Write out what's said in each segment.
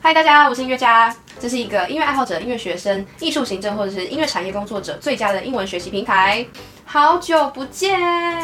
嗨，大家，我是音乐家，这是一个音乐爱好者、音乐学生、艺术行政或者是音乐产业工作者最佳的英文学习平台。好久不见，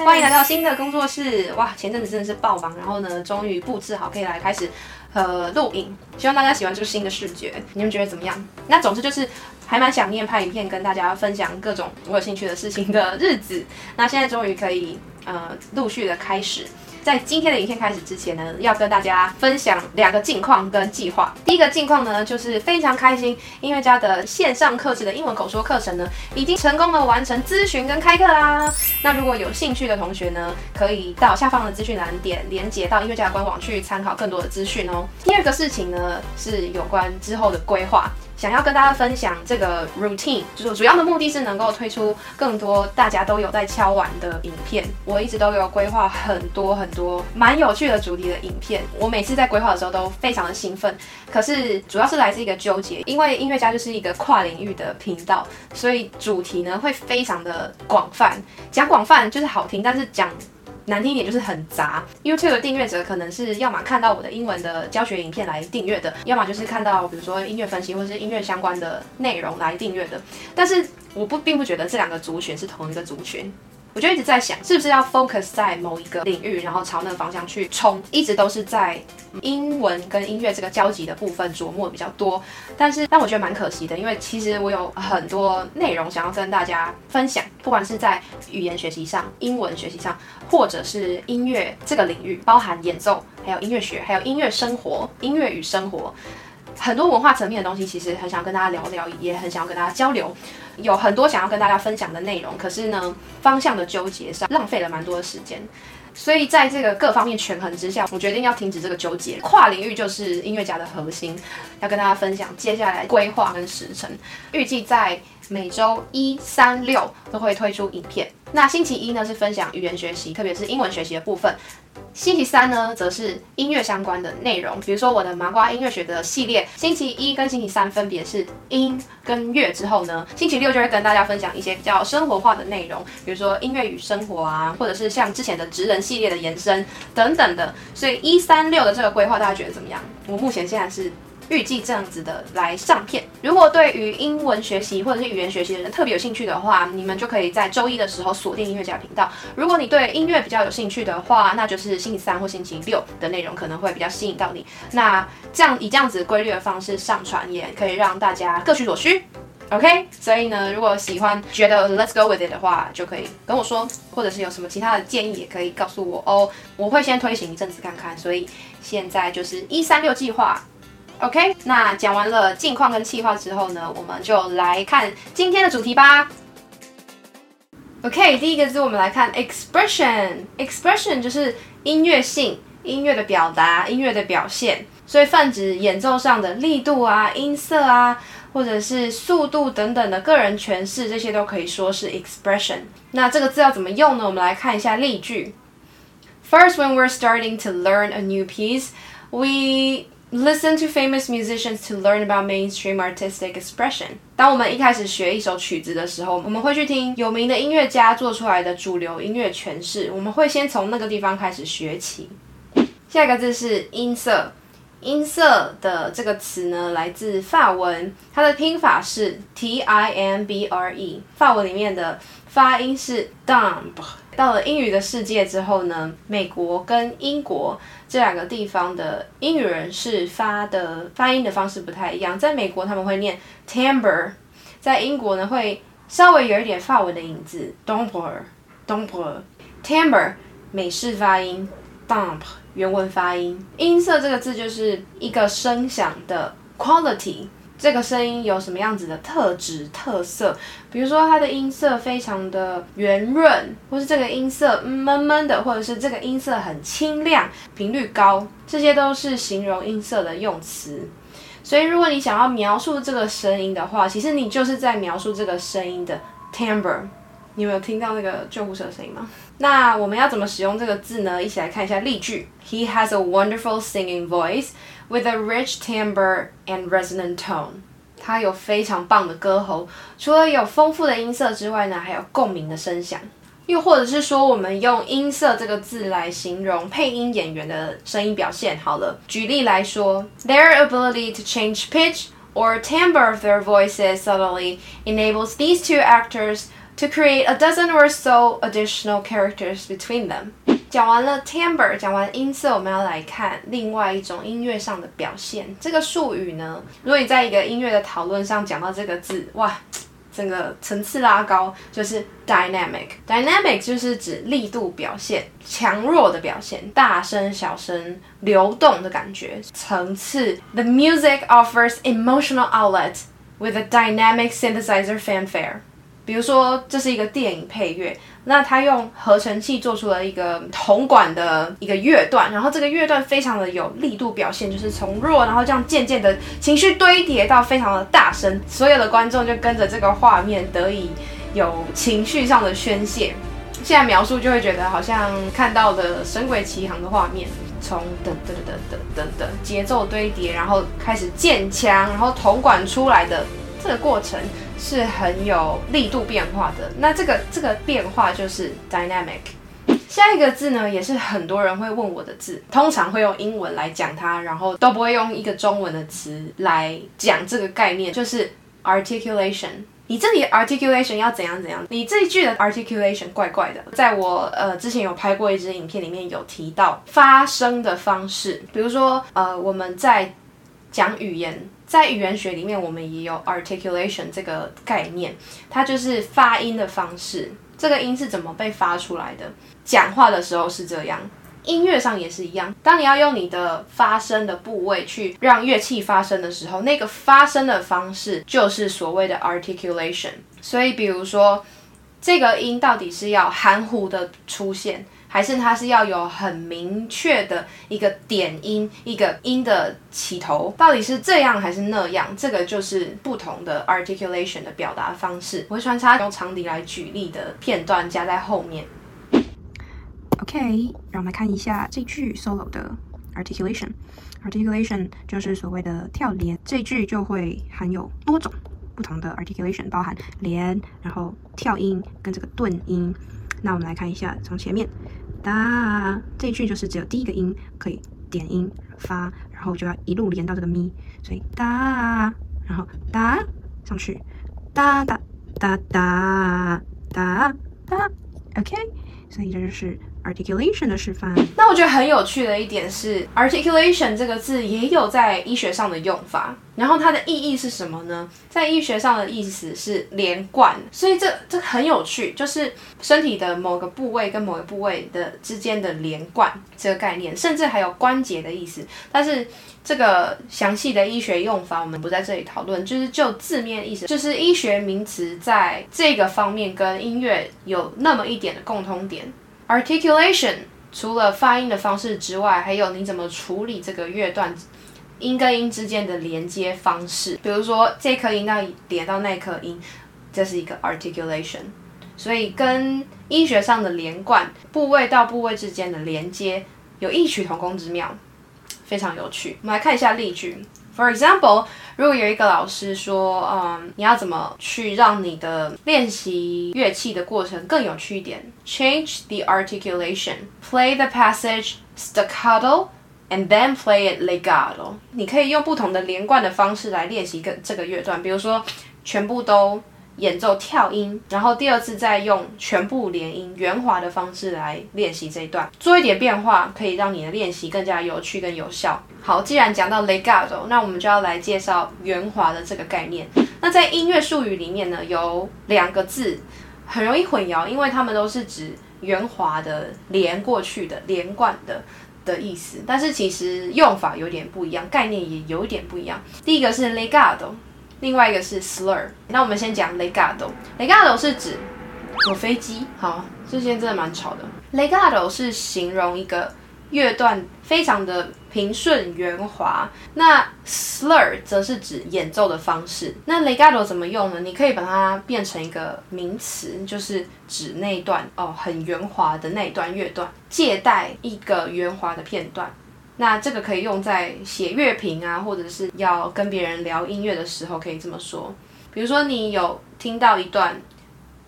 欢迎来到新的工作室。哇，前阵子真的是爆忙，然后呢，终于布置好，可以来开始呃录影。希望大家喜欢这个新的视觉，你们觉得怎么样？那总之就是还蛮想念拍影片，跟大家分享各种我有兴趣的事情的日子。那现在终于可以呃陆续的开始。在今天的影片开始之前呢，要跟大家分享两个近况跟计划。第一个近况呢，就是非常开心，音乐家的线上课程的英文口说课程呢，已经成功的完成咨询跟开课啦。那如果有兴趣的同学呢，可以到下方的资讯栏点连接到音乐家的官网去参考更多的资讯哦。第二个事情呢，是有关之后的规划。想要跟大家分享这个 routine，就是主要的目的是能够推出更多大家都有在敲碗的影片。我一直都有规划很多很多蛮有趣的主题的影片，我每次在规划的时候都非常的兴奋。可是主要是来自一个纠结，因为音乐家就是一个跨领域的频道，所以主题呢会非常的广泛。讲广泛就是好听，但是讲难听一点就是很杂。YouTube 的订阅者可能是要么看到我的英文的教学影片来订阅的，要么就是看到比如说音乐分析或是音乐相关的内容来订阅的。但是我不并不觉得这两个族群是同一个族群。我就一直在想，是不是要 focus 在某一个领域，然后朝那个方向去冲，一直都是在英文跟音乐这个交集的部分琢磨比较多。但是，但我觉得蛮可惜的，因为其实我有很多内容想要跟大家分享，不管是在语言学习上、英文学习上，或者是音乐这个领域，包含演奏，还有音乐学，还有音乐生活、音乐与生活。很多文化层面的东西，其实很想跟大家聊聊，也很想要跟大家交流，有很多想要跟大家分享的内容。可是呢，方向的纠结上浪费了蛮多的时间，所以在这个各方面权衡之下，我决定要停止这个纠结。跨领域就是音乐家的核心，要跟大家分享接下来规划跟时程，预计在每周一、三、六都会推出影片。那星期一呢，是分享语言学习，特别是英文学习的部分。星期三呢，则是音乐相关的内容，比如说我的麻瓜音乐学的系列。星期一跟星期三分别是音跟乐，之后呢，星期六就会跟大家分享一些比较生活化的内容，比如说音乐与生活啊，或者是像之前的职人系列的延伸等等的。所以一三六的这个规划，大家觉得怎么样？我目前现在是。预计这样子的来上片。如果对于英文学习或者是语言学习的人特别有兴趣的话，你们就可以在周一的时候锁定音乐家频道。如果你对音乐比较有兴趣的话，那就是星期三或星期六的内容可能会比较吸引到你。那这样以这样子规律的方式上传，也可以让大家各取所需。OK，所以呢，如果喜欢觉得 Let's go with it 的话，就可以跟我说，或者是有什么其他的建议，也可以告诉我哦。我会先推行一阵子看看。所以现在就是一三六计划。OK，那讲完了近况跟计划之后呢，我们就来看今天的主题吧。OK，第一个字我们来看 expression，expression 就是音乐性、音乐的表达、音乐的表现，所以泛指演奏上的力度啊、音色啊，或者是速度等等的个人诠释，这些都可以说是 expression。那这个字要怎么用呢？我们来看一下例句。First, when we're starting to learn a new piece, we Listen to famous musicians to learn about mainstream artistic expression。当我们一开始学一首曲子的时候，我们会去听有名的音乐家做出来的主流音乐诠释。我们会先从那个地方开始学起。下一个字是音色，音色的这个词呢，来自法文，它的拼法是 T I M B R E，法文里面的发音是 dumb。到了英语的世界之后呢，美国跟英国这两个地方的英语人士发的发音的方式不太一样。在美国他们会念 timbre，在英国呢会稍微有一点法文的影子 timbre，timbre，timbre 美式发音 dump 原文发音。音色这个字就是一个声响的 quality。这个声音有什么样子的特质特色？比如说它的音色非常的圆润，或是这个音色闷闷的，或者是这个音色很清亮，频率高，这些都是形容音色的用词。所以如果你想要描述这个声音的话，其实你就是在描述这个声音的 timbre。你有没有听到那个救护车的声音吗？那我们要怎么使用这个字呢？一起来看一下例句：He has a wonderful singing voice. With a rich timbre and resonant tone，他有非常棒的歌喉，除了有丰富的音色之外呢，还有共鸣的声响。又或者是说，我们用音色这个字来形容配音演员的声音表现。好了，举例来说，Their ability to change pitch or timbre of their voices subtly enables these two actors to create a dozen or so additional characters between them。讲完了 timbre，讲完音色，我们要来看另外一种音乐上的表现。这个术语呢，如果你在一个音乐的讨论上讲到这个字，哇！整个层次拉高，就是 dynamic。dynamic 就是指力度表现、强弱的表现、大声、小声、流动的感觉。层次，the music offers emotional outlet with a dynamic synthesizer fanfare。比如说，这是一个电影配乐，那他用合成器做出了一个铜管的一个乐段，然后这个乐段非常的有力度表现，就是从弱，然后这样渐渐的情绪堆叠到非常的大声，所有的观众就跟着这个画面得以有情绪上的宣泄。现在描述就会觉得好像看到的《神鬼奇航》的画面，从噔噔噔噔噔噔节奏堆叠，然后开始渐强，然后铜管出来的这个过程。是很有力度变化的，那这个这个变化就是 dynamic。下一个字呢，也是很多人会问我的字，通常会用英文来讲它，然后都不会用一个中文的词来讲这个概念，就是 articulation。你这里 articulation 要怎样怎样？你这一句的 articulation 怪怪的。在我呃之前有拍过一支影片里面有提到发声的方式，比如说呃我们在讲语言。在语言学里面，我们也有 articulation 这个概念，它就是发音的方式。这个音是怎么被发出来的？讲话的时候是这样，音乐上也是一样。当你要用你的发声的部位去让乐器发声的时候，那个发声的方式就是所谓的 articulation。所以，比如说，这个音到底是要含糊的出现？还是它是要有很明确的一个点音，一个音的起头，到底是这样还是那样？这个就是不同的 articulation 的表达方式。我会穿插用长笛来举例的片段加在后面。OK，让我们来看一下这句 solo 的 articulation。articulation 就是所谓的跳连，这句就会含有多种不同的 articulation，包含连，然后跳音跟这个顿音。那我们来看一下，从前面。哒这一句就是只有第一个音可以点音发，然后就要一路连到这个咪，所以哒，然后哒上去，哒哒哒哒哒哒，OK，所以这就是 articulation 的示范。那我觉得很有趣的一点是，articulation 这个字也有在医学上的用法。然后它的意义是什么呢？在医学上的意思是连贯，所以这这很有趣，就是身体的某个部位跟某个部位的之间的连贯这个概念，甚至还有关节的意思。但是这个详细的医学用法我们不在这里讨论，就是就字面意思，就是医学名词在这个方面跟音乐有那么一点的共通点。Articulation 除了发音的方式之外，还有你怎么处理这个乐段。音跟音之间的连接方式，比如说这颗音到连到那颗音，这是一个 articulation。所以跟医学上的连贯，部位到部位之间的连接有异曲同工之妙，非常有趣。我们来看一下例句。For example，如果有一个老师说，嗯，你要怎么去让你的练习乐器的过程更有趣一点？Change the articulation. Play the passage staccato. And then play it legato。你可以用不同的连贯的方式来练习个这个乐段，比如说全部都演奏跳音，然后第二次再用全部连音圆滑的方式来练习这一段，做一点变化，可以让你的练习更加有趣、跟有效。好，既然讲到 legato，那我们就要来介绍圆滑的这个概念。那在音乐术语里面呢，有两个字很容易混淆，因为它们都是指圆滑的、连过去的、连贯的。的意思，但是其实用法有点不一样，概念也有点不一样。第一个是 legato，另外一个是 slur。那我们先讲 legato。legato 是指有飞机，好，这些真的蛮吵的。legato 是形容一个。乐段非常的平顺圆滑，那 slur 则是指演奏的方式。那 legato 怎么用呢？你可以把它变成一个名词，就是指那一段哦很圆滑的那一段乐段，借代一个圆滑的片段。那这个可以用在写乐评啊，或者是要跟别人聊音乐的时候，可以这么说。比如说你有听到一段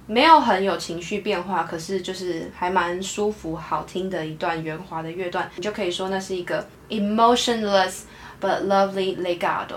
没有很有情绪变化，可是就是还蛮舒服、好听的一段圆滑的乐段，你就可以说那是一个 emotionless but lovely legato，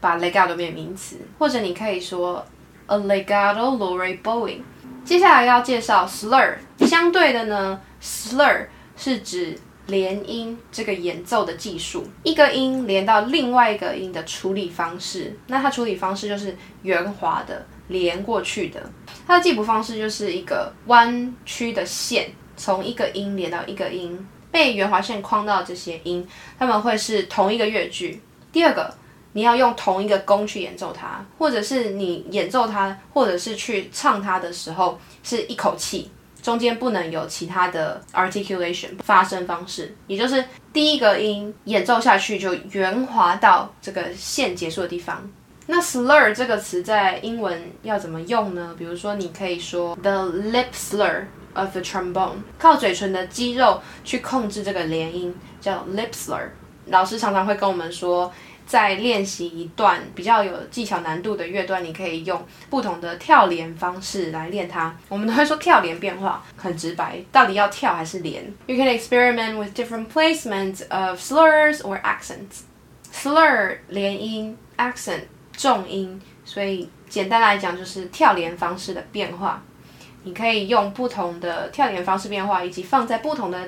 把 legato 变名词，或者你可以说 a legato Lori bowing。接下来要介绍 slur，相对的呢，slur 是指连音这个演奏的技术，一个音连到另外一个音的处理方式，那它处理方式就是圆滑的。连过去的，它的记谱方式就是一个弯曲的线，从一个音连到一个音，被圆滑线框到这些音，它们会是同一个乐句。第二个，你要用同一个弓去演奏它，或者是你演奏它，或者是去唱它的时候，是一口气，中间不能有其他的 articulation 发声方式，也就是第一个音演奏下去就圆滑到这个线结束的地方。那 slur 这个词在英文要怎么用呢？比如说，你可以说 the lip slur of the trombone，靠嘴唇的肌肉去控制这个连音，叫 lip slur。老师常常会跟我们说，在练习一段比较有技巧难度的乐段，你可以用不同的跳连方式来练它。我们都会说跳连变化，很直白，到底要跳还是连？You can experiment with different placements of slurs or accents. Slur 连音，accent 重音，所以简单来讲就是跳连方式的变化。你可以用不同的跳连方式变化，以及放在不同的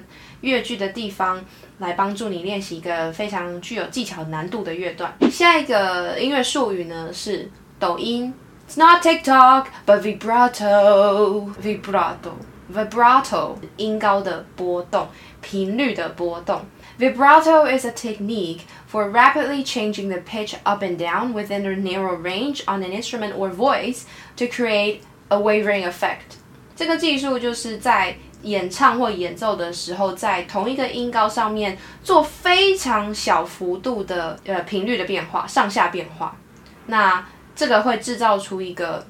乐句的地方，来帮助你练习一个非常具有技巧难度的乐段。下一个音乐术语呢是抖音，It's not TikTok but vibrato，vibrato，vibrato，音高的波动，频率的波动。Vibrato is a technique for rapidly changing the pitch up and down within a narrow range on an instrument or voice to create a wavering effect。 这个技术就是在演唱或演奏的时候，在同一个音高上面做非常小幅度的呃频率的变化，上下变化。那这个会制造出一个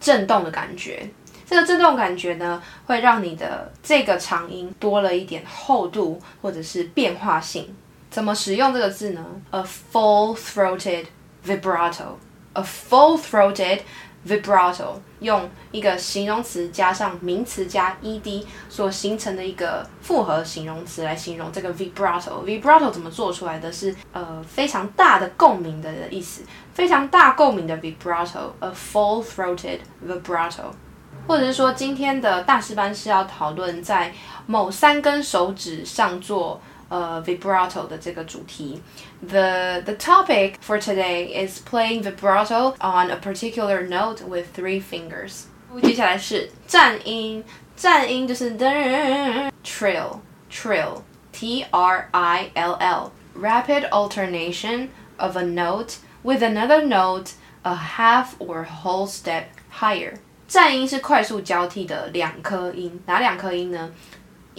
震动的感觉。这个震动感觉呢，会让你的这个长音多了一点厚度，或者是变化性。怎么使用这个字呢？A full-throated vibrato，a full-throated vibrato，用一个形容词加上名词加 ed 所形成的一个复合形容词来形容这个 vibrato。vibrato 怎么做出来的是呃非常大的共鸣的意思，非常大共鸣的 vibrato，a full-throated vibrato。或者是说，今天的大师班是要讨论在某三根手指上做呃 vibrato 的这个主题。The the topic for today is playing vibrato on a particular note with three fingers。接下来是颤音，颤音就是 trill trill t r i l l rapid alternation of a note with another note a half or whole step higher。颤音是快速交替的两颗音，哪两颗音呢？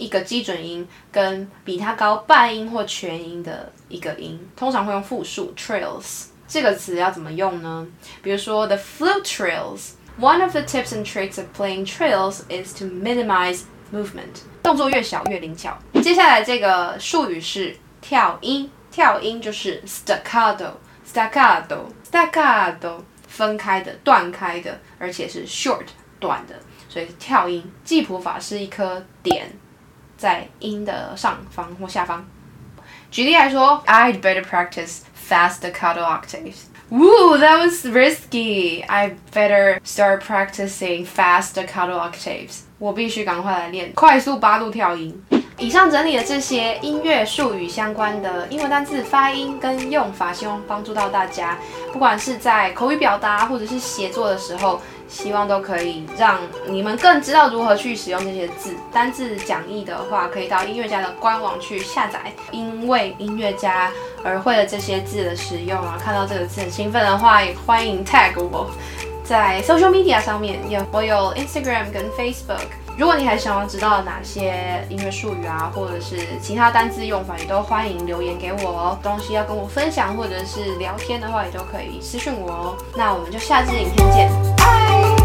一个基准音跟比它高半音或全音的一个音，通常会用复数 trails。这个词要怎么用呢？比如说 the flute trails. One of the tips and tricks of playing trills is to minimize movement。动作越小越灵巧。接下来这个术语是跳音，跳音就是 staccato，staccato，staccato。分开的、断开的，而且是 short 短的，所以跳音记谱法是一颗点在音的上方或下方。举例来说，I'd better practice fast staccato octaves. Woo, that was risky. I'd better start practicing fast staccato octaves. 我必须赶快来练快速八度跳音。以上整理的这些音乐术语相关的英文单字发音跟用法，希望帮助到大家，不管是在口语表达或者是写作的时候，希望都可以让你们更知道如何去使用这些字。单字讲义的话，可以到音乐家的官网去下载。因为音乐家而会了这些字的使用啊，看到这个字很兴奋的话，也欢迎 tag 我，在 social media 上面有我有 Instagram 跟 Facebook。如果你还想要知道哪些音乐术语啊，或者是其他单字用法，也都欢迎留言给我哦。东西要跟我分享或者是聊天的话，也都可以私讯我哦。那我们就下支影片见。